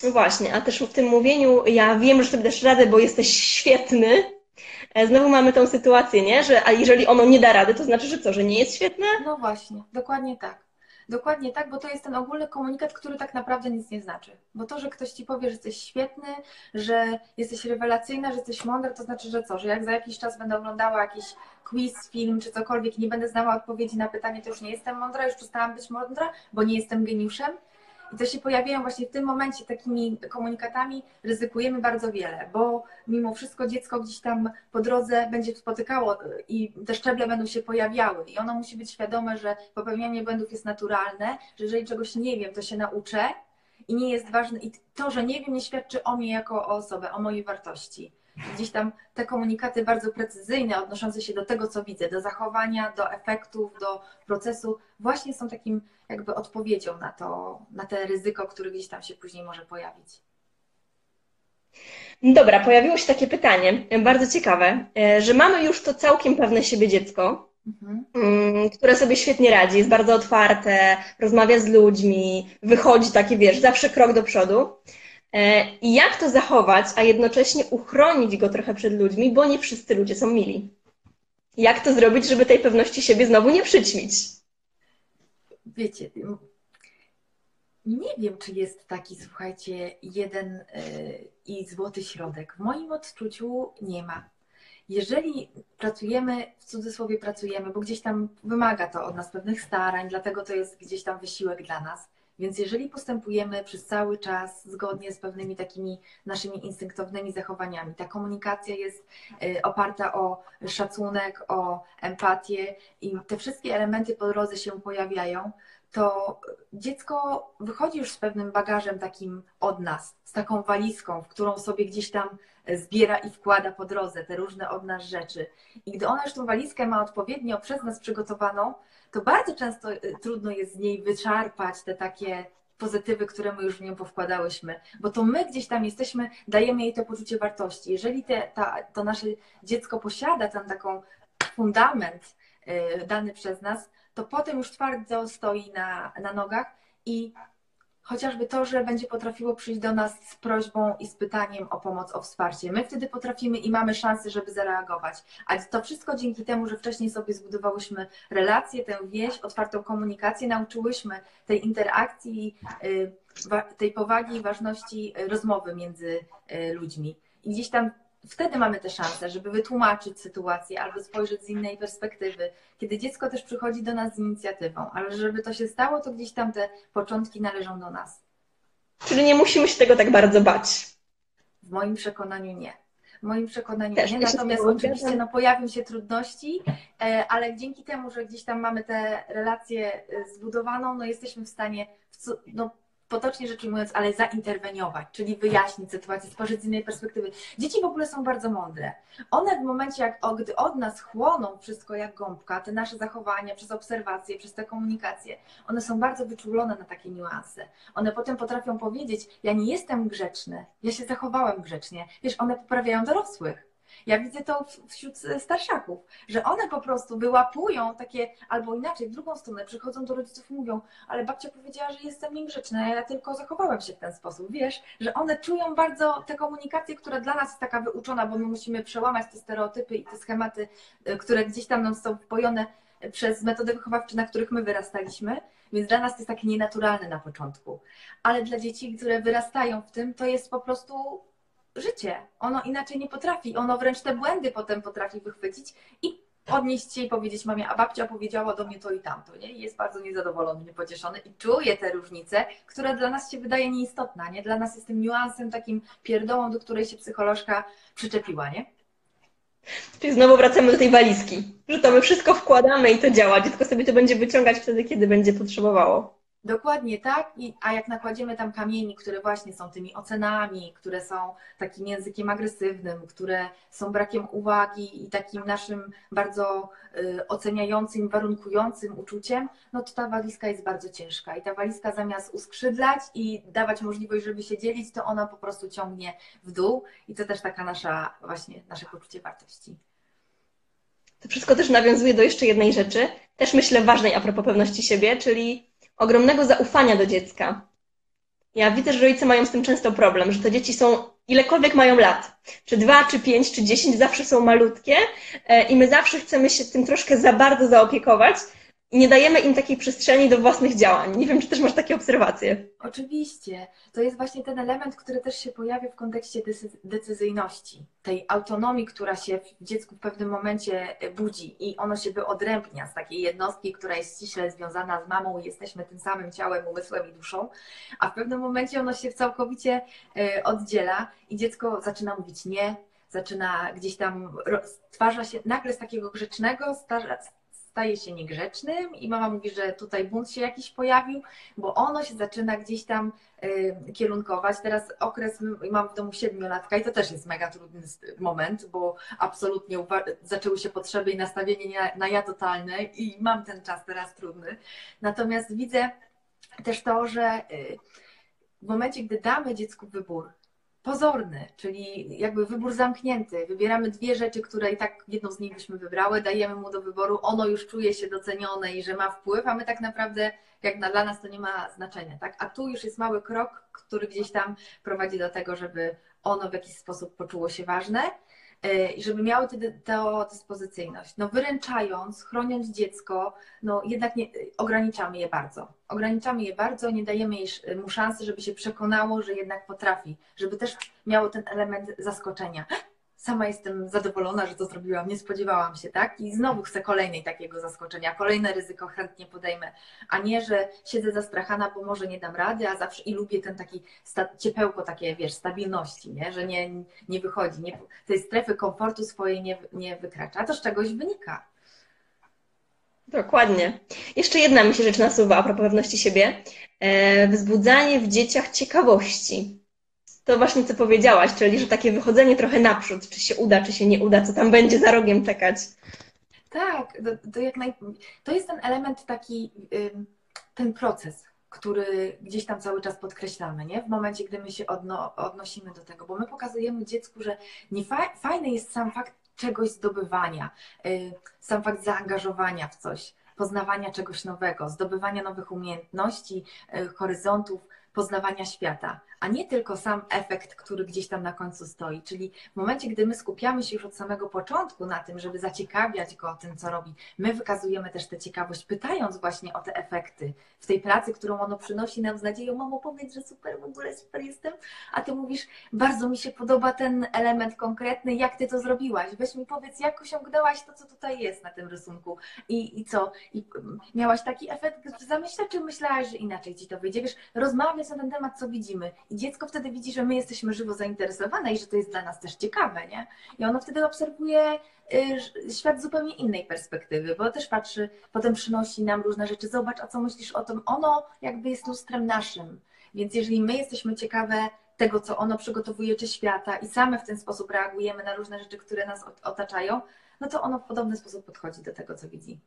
No właśnie, a też w tym mówieniu, ja wiem, że sobie dasz radę, bo jesteś świetny. E, znowu mamy tą sytuację, nie? Że a jeżeli ono nie da rady, to znaczy, że co, że nie jest świetne? No właśnie, dokładnie tak. Dokładnie tak, bo to jest ten ogólny komunikat, który tak naprawdę nic nie znaczy. Bo to, że ktoś ci powie, że jesteś świetny, że jesteś rewelacyjna, że jesteś mądra, to znaczy, że co? Że jak za jakiś czas będę oglądała jakiś quiz, film czy cokolwiek i nie będę znała odpowiedzi na pytanie, to już nie jestem mądra, już przestałam być mądra, bo nie jestem geniuszem. I to się pojawiają właśnie w tym momencie takimi komunikatami, ryzykujemy bardzo wiele, bo mimo wszystko dziecko gdzieś tam po drodze będzie spotykało i te szczeble będą się pojawiały. I ono musi być świadome, że popełnianie błędów jest naturalne, że jeżeli czegoś nie wiem, to się nauczę i nie jest ważne. I to, że nie wiem, nie świadczy o mnie jako o osobę, o mojej wartości. Gdzieś tam te komunikaty bardzo precyzyjne, odnoszące się do tego, co widzę, do zachowania, do efektów, do procesu, właśnie są takim jakby odpowiedzią na to, na te ryzyko, które gdzieś tam się później może pojawić. Dobra, pojawiło się takie pytanie, bardzo ciekawe, e, że mamy już to całkiem pewne siebie dziecko, mhm. Mm, które sobie świetnie radzi, jest bardzo otwarte, rozmawia z ludźmi, wychodzi takie, wiesz, zawsze krok do przodu. E, I jak to zachować, a jednocześnie uchronić go trochę przed ludźmi, bo nie wszyscy ludzie są mili. Jak to zrobić, żeby tej pewności siebie znowu nie przyćmić? Wiecie, nie wiem, czy jest taki, słuchajcie, jeden e, i złoty środek. W moim odczuciu nie ma. Jeżeli pracujemy, w cudzysłowie pracujemy, bo gdzieś tam wymaga to od nas pewnych starań, dlatego to jest gdzieś tam wysiłek dla nas więc jeżeli postępujemy przez cały czas zgodnie z pewnymi takimi naszymi instynktownymi zachowaniami, ta komunikacja jest y, oparta o szacunek, o empatię i te wszystkie elementy po drodze się pojawiają, to dziecko wychodzi już z pewnym bagażem takim od nas, z taką walizką, w którą sobie gdzieś tam zbiera i wkłada po drodze te różne od nas rzeczy. I gdy ona już tą walizkę ma odpowiednio przez nas przygotowaną, to bardzo często y, trudno jest z niej wyczarpać te takie pozytywy, które my już w nią powkładałyśmy, bo to my gdzieś tam jesteśmy, dajemy jej to poczucie wartości. Jeżeli te, ta, to nasze dziecko posiada ten taką fundament y, dany przez nas, to potem już twardo stoi na, na nogach i chociażby to, że będzie potrafiło przyjść do nas z prośbą i z pytaniem o pomoc, o wsparcie. My wtedy potrafimy i mamy szansę, żeby zareagować. A to wszystko dzięki temu, że wcześniej sobie zbudowałyśmy relacje, tę wieś, otwartą komunikację, nauczyłyśmy tej interakcji, y, tej powagi i ważności rozmowy między y, ludźmi. I gdzieś tam wtedy mamy tę szansę, żeby wytłumaczyć sytuację albo spojrzeć z innej perspektywy, kiedy dziecko też przychodzi do nas z inicjatywą, ale żeby to się stało, to gdzieś tam te początki należą do nas. Czyli nie musimy się tego tak bardzo bać. W moim przekonaniu nie. W moim przekonaniu też nie. Natomiast oczywiście no, pojawią się trudności, e, ale dzięki temu, że gdzieś tam mamy tę relację e, zbudowaną, no jesteśmy w stanie no, potocznie rzecz ujmując, ale zainterweniować, czyli wyjaśnić sytuację, spojrzeć z innej perspektywy. Dzieci w ogóle są bardzo mądre. One w momencie, jak, gdy od nas chłoną wszystko jak gąbka, te nasze zachowania przez obserwacje, przez tę komunikację, one są bardzo wyczulone na takie niuanse. One potem potrafią powiedzieć, ja nie jestem grzeczny, ja się zachowałem grzecznie. Wiesz, one poprawiają dorosłych. Ja widzę to wśród starszaków, że one po prostu wyłapują takie, albo inaczej, w drugą stronę, przychodzą do rodziców i mówią, ale babcia powiedziała, że jestem niegrzeczna, ja tylko zachowałem się w ten sposób. Wiesz, że one czują bardzo tę komunikację, która dla nas jest taka wyuczona, bo my musimy przełamać te stereotypy i te schematy, e, które gdzieś tam nam są wpojone przez metody wychowawcze, na których my wyrastaliśmy, więc dla nas to jest takie nienaturalne na początku. Ale dla dzieci, które wyrastają w tym, to jest po prostu życie. Ono inaczej nie potrafi. Ono wręcz te błędy potem potrafi wychwycić i odnieść się i powiedzieć mamie, a babcia powiedziała do mnie to i tamto, nie? I jest bardzo niezadowolony, niepocieszony i czuje te różnice, która dla nas się wydaje nieistotna, nie? Dla nas jest tym niuansem, takim pierdołą, do której się psycholożka przyczepiła, nie? Czyli znowu wracamy do tej walizki, że to my wszystko wkładamy i to działa, dziecko sobie to będzie wyciągać wtedy, kiedy będzie potrzebowało. Dokładnie tak, I, a jak nakładziemy tam kamieni, które właśnie są tymi ocenami, które są takim językiem agresywnym, które są brakiem uwagi i takim naszym bardzo y, oceniającym, warunkującym uczuciem, no to ta walizka jest bardzo ciężka. I ta walizka zamiast uskrzydlać i dawać możliwość, żeby się dzielić, to ona po prostu ciągnie w dół. I to też taka nasza, właśnie nasze poczucie wartości. To wszystko też nawiązuje do jeszcze jednej rzeczy, też myślę ważnej a propos pewności siebie, czyli ogromnego zaufania do dziecka. Ja widzę, że rodzice mają z tym często problem, że te dzieci są ilekolwiek mają lat, czy dwa, czy pięć, czy dziesięć, zawsze są malutkie e, i my zawsze chcemy się tym troszkę za bardzo zaopiekować nie dajemy im takiej przestrzeni do własnych działań. Nie wiem, czy też masz takie obserwacje. Oczywiście. To jest właśnie ten element, który też się pojawia w kontekście decyzyjności, tej autonomii, która się w dziecku w pewnym momencie budzi i ono się wyodrębnia z takiej jednostki, która jest ściśle związana z mamą i jesteśmy tym samym ciałem, umysłem i duszą, a w pewnym momencie ono się całkowicie e, oddziela i dziecko zaczyna mówić nie, zaczyna gdzieś tam, stwarza się nagle z takiego grzecznego, staje się niegrzecznym i mama mówi, że tutaj bunt się jakiś pojawił, bo ono się zaczyna gdzieś tam y, kierunkować. Teraz okres, mam w domu siedmiolatka i to też jest mega trudny moment, bo absolutnie zaczęły się potrzeby i nastawienie na, ja totalne i mam ten czas teraz trudny. Natomiast widzę też to, że y, w momencie, gdy damy dziecku wybór, pozorny, czyli jakby wybór zamknięty. Wybieramy dwie rzeczy, które i tak jedną z nich byśmy wybrały, dajemy mu do wyboru, ono już czuje się docenione i że ma wpływ, a my tak naprawdę, jak na, dla nas to nie ma znaczenia, tak? A tu już jest mały krok, który gdzieś tam prowadzi do tego, żeby ono w jakiś sposób poczuło się ważne i żeby miały tę dyspozycyjność. No wyręczając, chroniąc dziecko, no jednak nie, ograniczamy je bardzo. Ograniczamy je bardzo, nie dajemy mu szansy, żeby się przekonało, że jednak potrafi, żeby też miało ten element zaskoczenia sama jestem zadowolona, że to zrobiłam, nie spodziewałam się, tak? I znowu chcę kolejnej takiego zaskoczenia, kolejne ryzyko chętnie podejmę, a nie, że siedzę zastrachana, bo może nie dam rady, a zawsze i lubię ten taki ciepełko takie, wiesz, stabilności, nie? Że nie, nie wychodzi, nie, tej strefy komfortu swojej nie, nie wykracza, to z czegoś wynika. Dokładnie. Jeszcze jedna mi się rzecz nasuwa a propos pewności siebie. E, wzbudzanie w dzieciach ciekawości to właśnie co powiedziałaś, czyli że takie wychodzenie trochę naprzód, czy się uda, czy się nie uda, co tam będzie za rogiem czekać. Tak, to, to, jak naj... to jest ten element taki, ten proces, który gdzieś tam cały czas podkreślamy, nie? W momencie, gdy my się odno, odnosimy do tego, bo my pokazujemy dziecku, że nie fa fajny jest sam fakt czegoś zdobywania, y, sam fakt zaangażowania w coś, poznawania czegoś nowego, zdobywania nowych umiejętności, y, horyzontów, poznawania świata a nie tylko sam efekt, który gdzieś tam na końcu stoi. Czyli w momencie, gdy my skupiamy się już od samego początku na tym, żeby zaciekawiać go o tym, co robi, my wykazujemy też tę ciekawość, pytając właśnie o te efekty w tej pracy, którą ono przynosi nam z nadzieją, mamo, powiedz, że super, w ogóle super jestem, a ty mówisz, bardzo mi się podoba ten element konkretny, jak ty to zrobiłaś, weź mi powiedz, jak osiągnęłaś to, co tutaj jest na tym rysunku? I, i co, i miałaś taki efekt, zamyślać, czy myślałaś, że inaczej ci to wyjdzie, wiesz, rozmawiać na ten temat, co widzimy i dziecko wtedy widzi, że my jesteśmy żywo zainteresowane i że to jest dla nas też ciekawe, nie? I ono wtedy obserwuje y, świat z zupełnie innej perspektywy, bo też patrzy, potem przynosi nam różne rzeczy. Zobacz, a co myślisz o tym? Ono jakby jest lustrem naszym. Więc jeżeli my jesteśmy ciekawe tego, co ono przygotowuje, czy świata i same w ten sposób reagujemy na różne rzeczy, które nas otaczają, no to ono w podobny sposób podchodzi do tego, co widzi.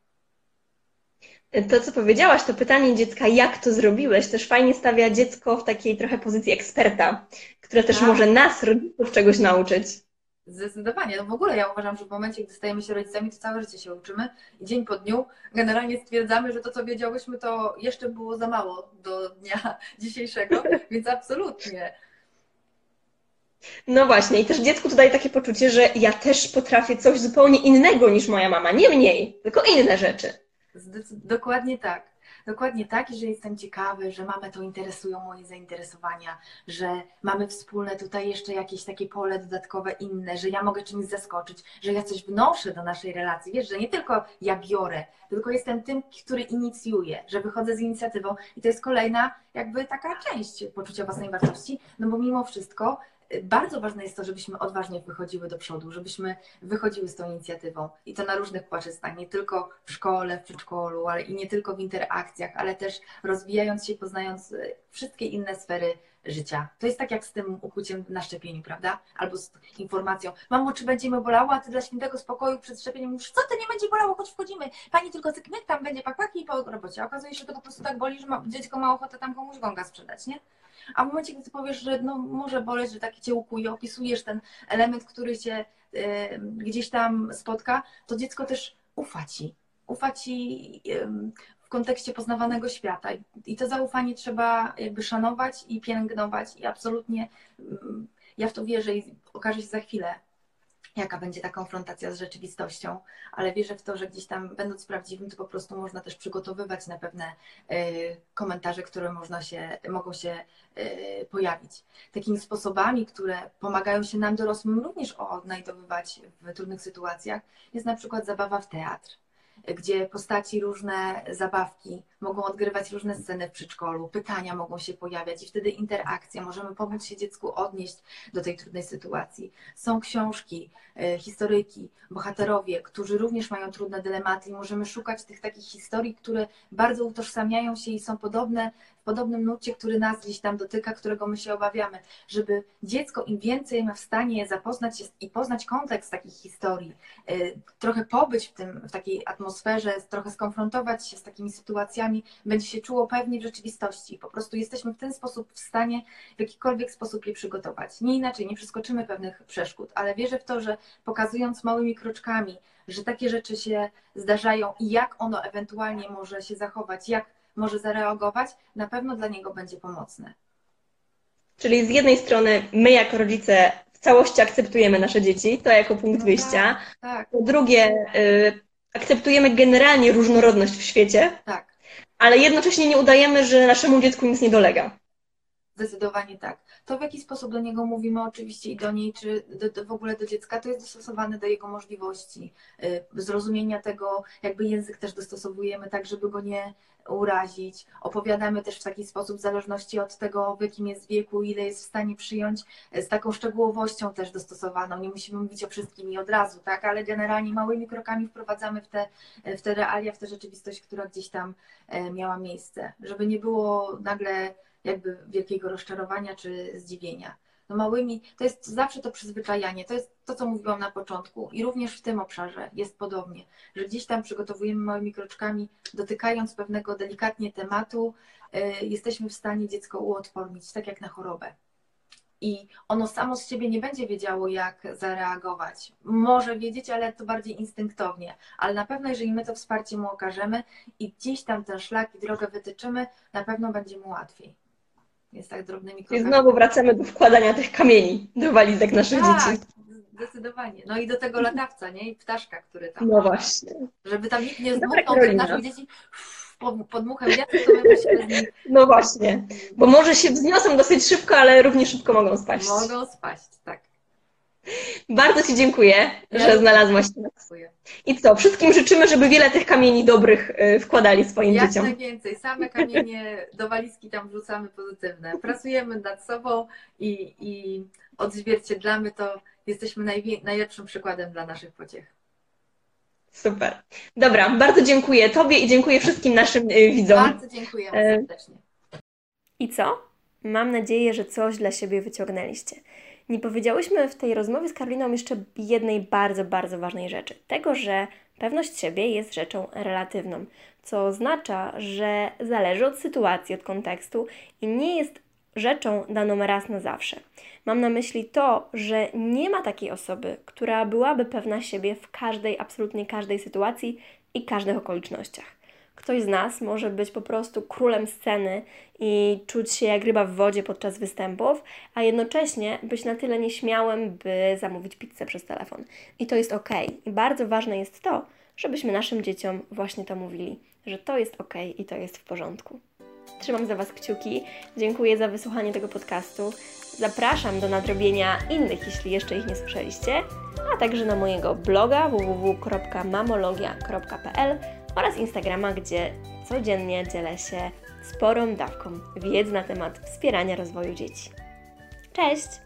To, co powiedziałaś, to pytanie dziecka, jak to zrobiłeś, też fajnie stawia dziecko w takiej trochę pozycji eksperta, które też tak. może nas, rodziców, czegoś nauczyć. Zdecydowanie. No w ogóle ja uważam, że w momencie, gdy stajemy się rodzicami, to całe życie się uczymy i dzień po dniu generalnie stwierdzamy, że to, co wiedziałyśmy, to jeszcze było za mało do dnia dzisiejszego, więc absolutnie. No właśnie, i też dziecku to daje takie poczucie, że ja też potrafię coś zupełnie innego niż moja mama. Nie mniej, tylko inne rzeczy. Dokładnie tak. Dokładnie tak, że jestem ciekawy, że mamy to interesują moje zainteresowania, że mamy wspólne tutaj jeszcze jakieś takie pole dodatkowe inne, że ja mogę czymś zaskoczyć, że ja coś wnoszę do naszej relacji. Wiesz, że nie tylko ja biorę, tylko jestem tym, który inicjuje, że wychodzę z inicjatywą i to jest kolejna jakby taka część poczucia własnej wartości, no bo mimo wszystko bardzo ważne jest to, żebyśmy odważnie wychodziły do przodu, żebyśmy wychodziły z tą inicjatywą i to na różnych płaszczyznach, nie tylko w szkole, w przedszkolu, ale i nie tylko w interakcjach, ale też rozwijając się, poznając e, wszystkie inne sfery życia. To jest tak jak z tym ukłuciem na szczepieniu, prawda? Albo z informacją, mamo, czy będziemy bolało, a ty dla świętego spokoju przed szczepieniem mówisz, co to nie będzie bolało, choć wchodzimy. Pani tylko cyknie, tam będzie pakłaki i po robocie. okazuje się, że to po prostu tak boli, że ma, dziecko ma ochotę tam komuś gonga sprzedać, nie? A w momencie, gdy powiesz, że no, może boleć, że taki cię ukuje, opisujesz ten element, który cię y, gdzieś tam spotka, to dziecko też ufa ci. Ufa ci w kontekście poznawanego świata. I to zaufanie trzeba jakby szanować i pielęgnować i absolutnie y, ja w to wierzę i okaże się za chwilę, jaka będzie ta konfrontacja z rzeczywistością, ale wierzę w to, że gdzieś tam będąc prawdziwym, to po prostu można też przygotowywać na pewne y, komentarze, które można się, mogą się y, pojawić. Takimi sposobami, które pomagają się nam dorosłym również odnajdowywać w trudnych sytuacjach, jest na przykład zabawa w teatr gdzie postaci różne zabawki mogą odgrywać różne sceny w przedszkolu, pytania mogą się pojawiać i wtedy interakcja, możemy pomóc się dziecku odnieść do tej trudnej sytuacji. Są książki, e, historyki, bohaterowie, którzy również mają trudne dylematy i możemy szukać tych takich historii, które bardzo utożsamiają się i są podobne podobnym nurcie, który nas gdzieś tam dotyka, którego my się obawiamy, żeby dziecko im więcej ma w stanie zapoznać się i poznać kontekst takich historii, y, trochę pobyć w, tym, w takiej atmosferze, trochę skonfrontować się z takimi sytuacjami, będzie się czuło pewnie w rzeczywistości. Po prostu jesteśmy w ten sposób w stanie w jakikolwiek sposób je przygotować. Nie inaczej, nie przeskoczymy pewnych przeszkód, ale wierzę w to, że pokazując małymi kroczkami, że takie rzeczy się zdarzają i jak ono ewentualnie może się zachować, jak może zareagować, na pewno dla niego będzie pomocne. Czyli z jednej strony my jako rodzice w całości akceptujemy nasze dzieci, to jako punkt no wyjścia. Tak, tak. Po drugie, y, akceptujemy generalnie różnorodność w świecie, tak. ale jednocześnie nie udajemy, że naszemu dziecku nic nie dolega. Zdecydowanie tak. To w jaki sposób do niego mówimy oczywiście i do niej, czy do, do, w ogóle do dziecka, to jest dostosowane do jego możliwości, y, zrozumienia tego, jakby język też dostosowujemy tak, żeby go nie urazić. Opowiadamy też w taki sposób, w zależności od tego, w jakim jest wieku, ile jest w stanie przyjąć, y, z taką szczegółowością też dostosowaną. Nie musimy mówić o wszystkim i od razu, tak, ale generalnie małymi krokami wprowadzamy w te, w te realia, w tę rzeczywistość, która gdzieś tam y, miała miejsce, żeby nie było nagle jakby wielkiego rozczarowania czy zdziwienia. No małymi, to jest zawsze to przyzwyczajanie, to jest to, co mówiłam na początku i również w tym obszarze jest podobnie, że gdzieś tam przygotowujemy małymi kroczkami, dotykając pewnego delikatnie tematu, yy, jesteśmy w stanie dziecko uodpornić, tak jak na chorobę. I ono samo z siebie nie będzie wiedziało, jak zareagować. Może wiedzieć, ale to bardziej instynktownie. Ale na pewno, jeżeli my to wsparcie mu okażemy i gdzieś tam ten szlak i drogę wytyczymy, na pewno będzie mu łatwiej. Jest tak drobnymi krokami. I znowu wracamy do wkładania tych kamieni do walizek naszych tak, dzieci. Zdecydowanie. No i do tego latawca, nie? I ptaszka, który tam. No właśnie. Żeby tam nikt nie zmuchnął naszych dzieci pod, pod muchem wiatru, to my musimy z nich... No właśnie. Bo może się wzniosą dosyć szybko, ale równie szybko mogą spaść. Mogą spaść, tak. Bardzo Ci dziękuję, ja że znalazłaś nas. I co, wszystkim życzymy, żeby wiele tych kamieni dobrych y, wkładali swoim Jak dzieciom. Jak najwięcej. Same kamienie do walizki tam wrzucamy pozytywne. Pracujemy nad sobą i, i odzwierciedlamy to. Jesteśmy najlepszym przykładem dla naszych pociech. Super. Dobra, bardzo dziękuję Tobie i dziękuję wszystkim naszym y, widzom. Bardzo dziękuję e, serdecznie. I co? Mam nadzieję, że coś dla siebie wyciągnęliście. Nie powiedziałyśmy w tej rozmowie z Karoliną jeszcze jednej bardzo, bardzo ważnej rzeczy. Tego, że pewność siebie jest rzeczą relatywną, co oznacza, że zależy od sytuacji, od kontekstu i nie jest rzeczą daną raz na zawsze. Mam na myśli to, że nie ma takiej osoby, która byłaby pewna siebie w każdej, absolutnie każdej sytuacji i każdych okolicznościach. Ktoś z nas może być po prostu królem sceny i czuć się jak ryba w wodzie podczas występów, a jednocześnie być na tyle nieśmiałym, by zamówić pizzę przez telefon. I to jest ok. I bardzo ważne jest to, żebyśmy naszym dzieciom właśnie to mówili, że to jest ok i to jest w porządku. Trzymam za Was kciuki. Dziękuję za wysłuchanie tego podcastu. Zapraszam do nadrobienia innych, jeśli jeszcze ich nie słyszeliście, a także na mojego bloga www.mamologia.pl oraz Instagrama, gdzie codziennie dzielę się sporą dawką wiedzy na temat wspierania rozwoju dzieci. Cześć!